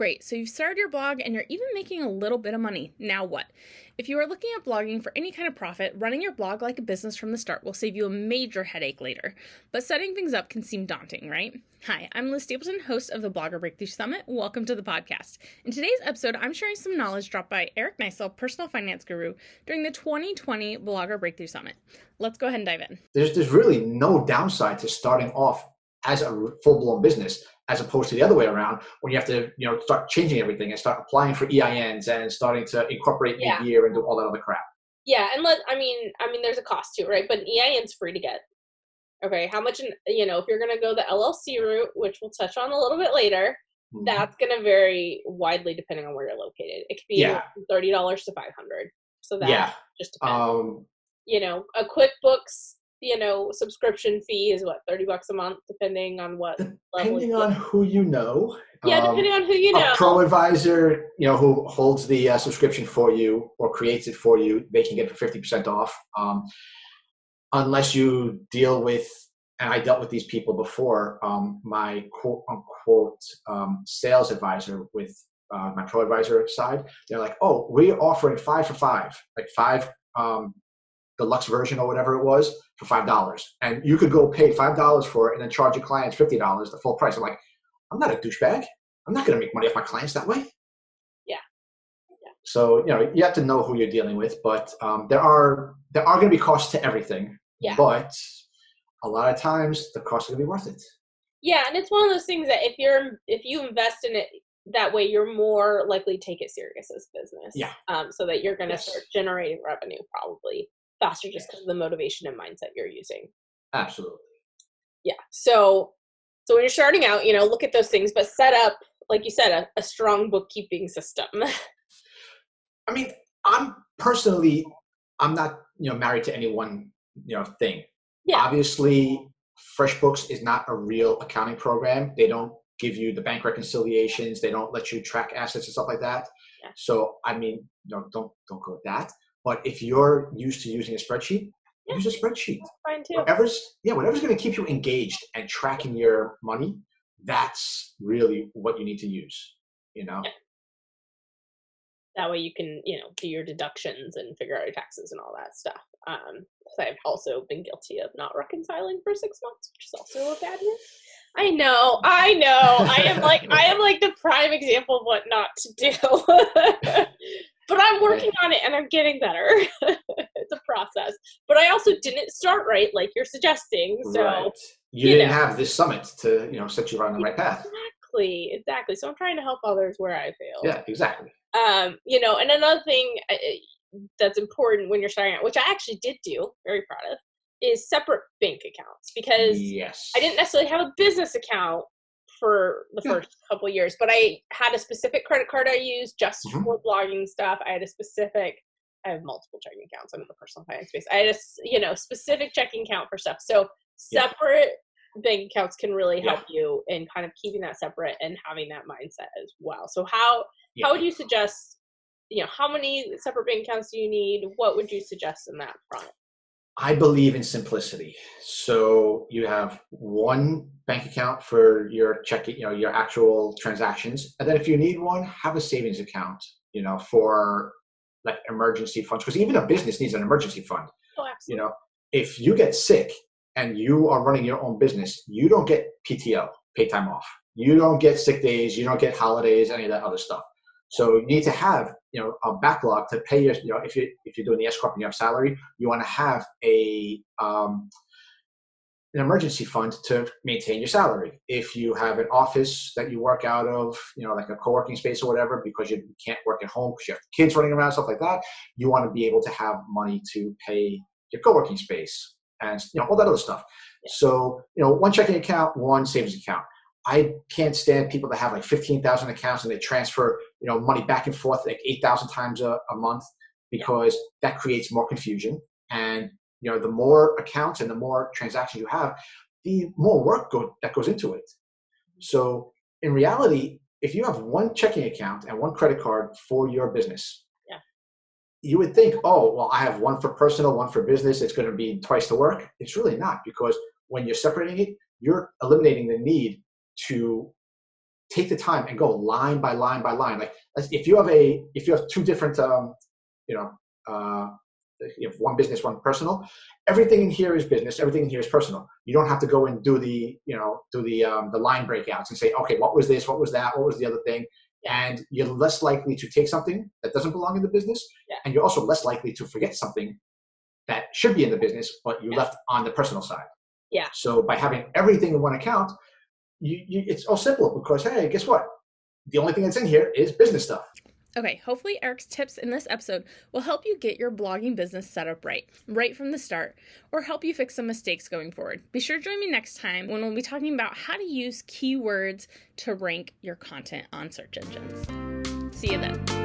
Great. So you've started your blog and you're even making a little bit of money. Now what? If you are looking at blogging for any kind of profit, running your blog like a business from the start will save you a major headache later. But setting things up can seem daunting, right? Hi, I'm Liz Stapleton, host of the Blogger Breakthrough Summit. Welcome to the podcast. In today's episode, I'm sharing some knowledge dropped by Eric Nisall, personal finance guru, during the 2020 Blogger Breakthrough Summit. Let's go ahead and dive in. There's, there's really no downside to starting off as a full-blown business as opposed to the other way around when you have to you know start changing everything and start applying for EINs and starting to incorporate yeah. mid-year and do all that other crap. Yeah, and let I mean I mean there's a cost to it, right? But an EIN's free to get. Okay, how much? You know, if you're going to go the LLC route, which we'll touch on a little bit later, mm-hmm. that's going to vary widely depending on where you're located. It could be yeah. thirty dollars to five hundred. So that yeah. just depends. Um, you know, a QuickBooks you know subscription fee is what 30 bucks a month depending on what depending on who you know yeah um, depending on who you know a pro advisor you know who holds the uh, subscription for you or creates it for you they can get for 50% off um, unless you deal with and i dealt with these people before um, my quote unquote um, sales advisor with uh, my pro advisor side they're like oh we're offering five for five like five um, deluxe version or whatever it was for five dollars, and you could go pay five dollars for it and then charge your clients fifty dollars, the full price. I'm like, I'm not a douchebag. I'm not going to make money off my clients that way. Yeah. yeah. So you know you have to know who you're dealing with, but um, there are there are going to be costs to everything. Yeah. But a lot of times the costs are going to be worth it. Yeah, and it's one of those things that if you're if you invest in it that way, you're more likely to take it serious as business. Yeah. Um, so that you're going to yes. start generating revenue probably faster just because of the motivation and mindset you're using. Absolutely. Yeah. So so when you're starting out, you know, look at those things, but set up, like you said, a, a strong bookkeeping system. I mean, I'm personally I'm not, you know, married to any one, you know, thing. Yeah. Obviously, FreshBooks is not a real accounting program. They don't give you the bank reconciliations. They don't let you track assets and stuff like that. Yeah. So I mean, you know, don't don't go with that. But if you're used to using a spreadsheet, yeah. use a spreadsheet. fine too. Whatever's yeah, whatever's going to keep you engaged and tracking your money, that's really what you need to use. You know. Yeah. That way you can you know do your deductions and figure out your taxes and all that stuff. Um, I've also been guilty of not reconciling for six months, which is also a bad one. I know, I know. I am like I am like the prime example of what not to do. but I'm working on it and I'm getting better. it's a process. But I also didn't start right like you're suggesting. So right. you, you, didn't know. have this summit to, you know, set you on the right path. Exactly, exactly. So I'm trying to help others where I fail. Yeah, exactly. Um, you know, and another thing uh, that's important when you're starting out, which I actually did do, very proud of, is separate bank accounts because yes. I didn't necessarily have a business account for the first couple years, but I had a specific credit card I used just mm-hmm. for blogging stuff. I had a specific I have multiple checking accounts. I'm in the personal finance space. I had a you know specific checking account for stuff. So separate yeah. bank accounts can really help yeah. you in kind of keeping that separate and having that mindset as well. So how yeah. how would you suggest? You know, how many separate bank accounts do you need? What would you suggest in that front? I believe in simplicity. So you have one bank account for your checking, you know, your actual transactions, and then if you need one, have a savings account, you know, for like emergency funds. Because even a business needs an emergency fund. Oh, absolutely. You know, if you get sick and you are running your own business, you don't get PTO, pay time off. You don't get sick days. You don't get holidays, any of that other stuff. So you need to have you know a backlog to pay your you know if you if you're doing the S corp and you have salary, you want to have a um, an emergency fund to maintain your salary. If you have an office that you work out of, you know, like a co-working space or whatever, because you can't work at home because you have kids running around, stuff like that, you want to be able to have money to pay your co-working space and you know all that other stuff. So you know, one checking account, one savings account. I can't stand people that have like 15,000 accounts and they transfer, you know, money back and forth like 8,000 times a, a month because that creates more confusion. And, you know, the more accounts and the more transactions you have, the more work go, that goes into it. So in reality, if you have one checking account and one credit card for your business, yeah. you would think, oh, well, I have one for personal, one for business. It's going to be twice the work. It's really not because when you're separating it, you're eliminating the need to take the time and go line by line by line. Like if you have a if you have two different um, you know uh, you have one business, one personal. Everything in here is business. Everything in here is personal. You don't have to go and do the you know do the um, the line breakouts and say okay what was this, what was that, what was the other thing, and you're less likely to take something that doesn't belong in the business, Yeah. and you're also less likely to forget something that should be in the business but you Yeah. left on the personal side. Yeah. So by having everything in one account, you, you it's all simple because hey, guess what? The only thing that's in here is business stuff. Okay, hopefully Eric's tips in this episode will help you get your blogging business set up right, right from the start, or help you fix some mistakes going forward. Be sure to join me next time when we'll be talking about how to use keywords to rank your content on search engines. See you then.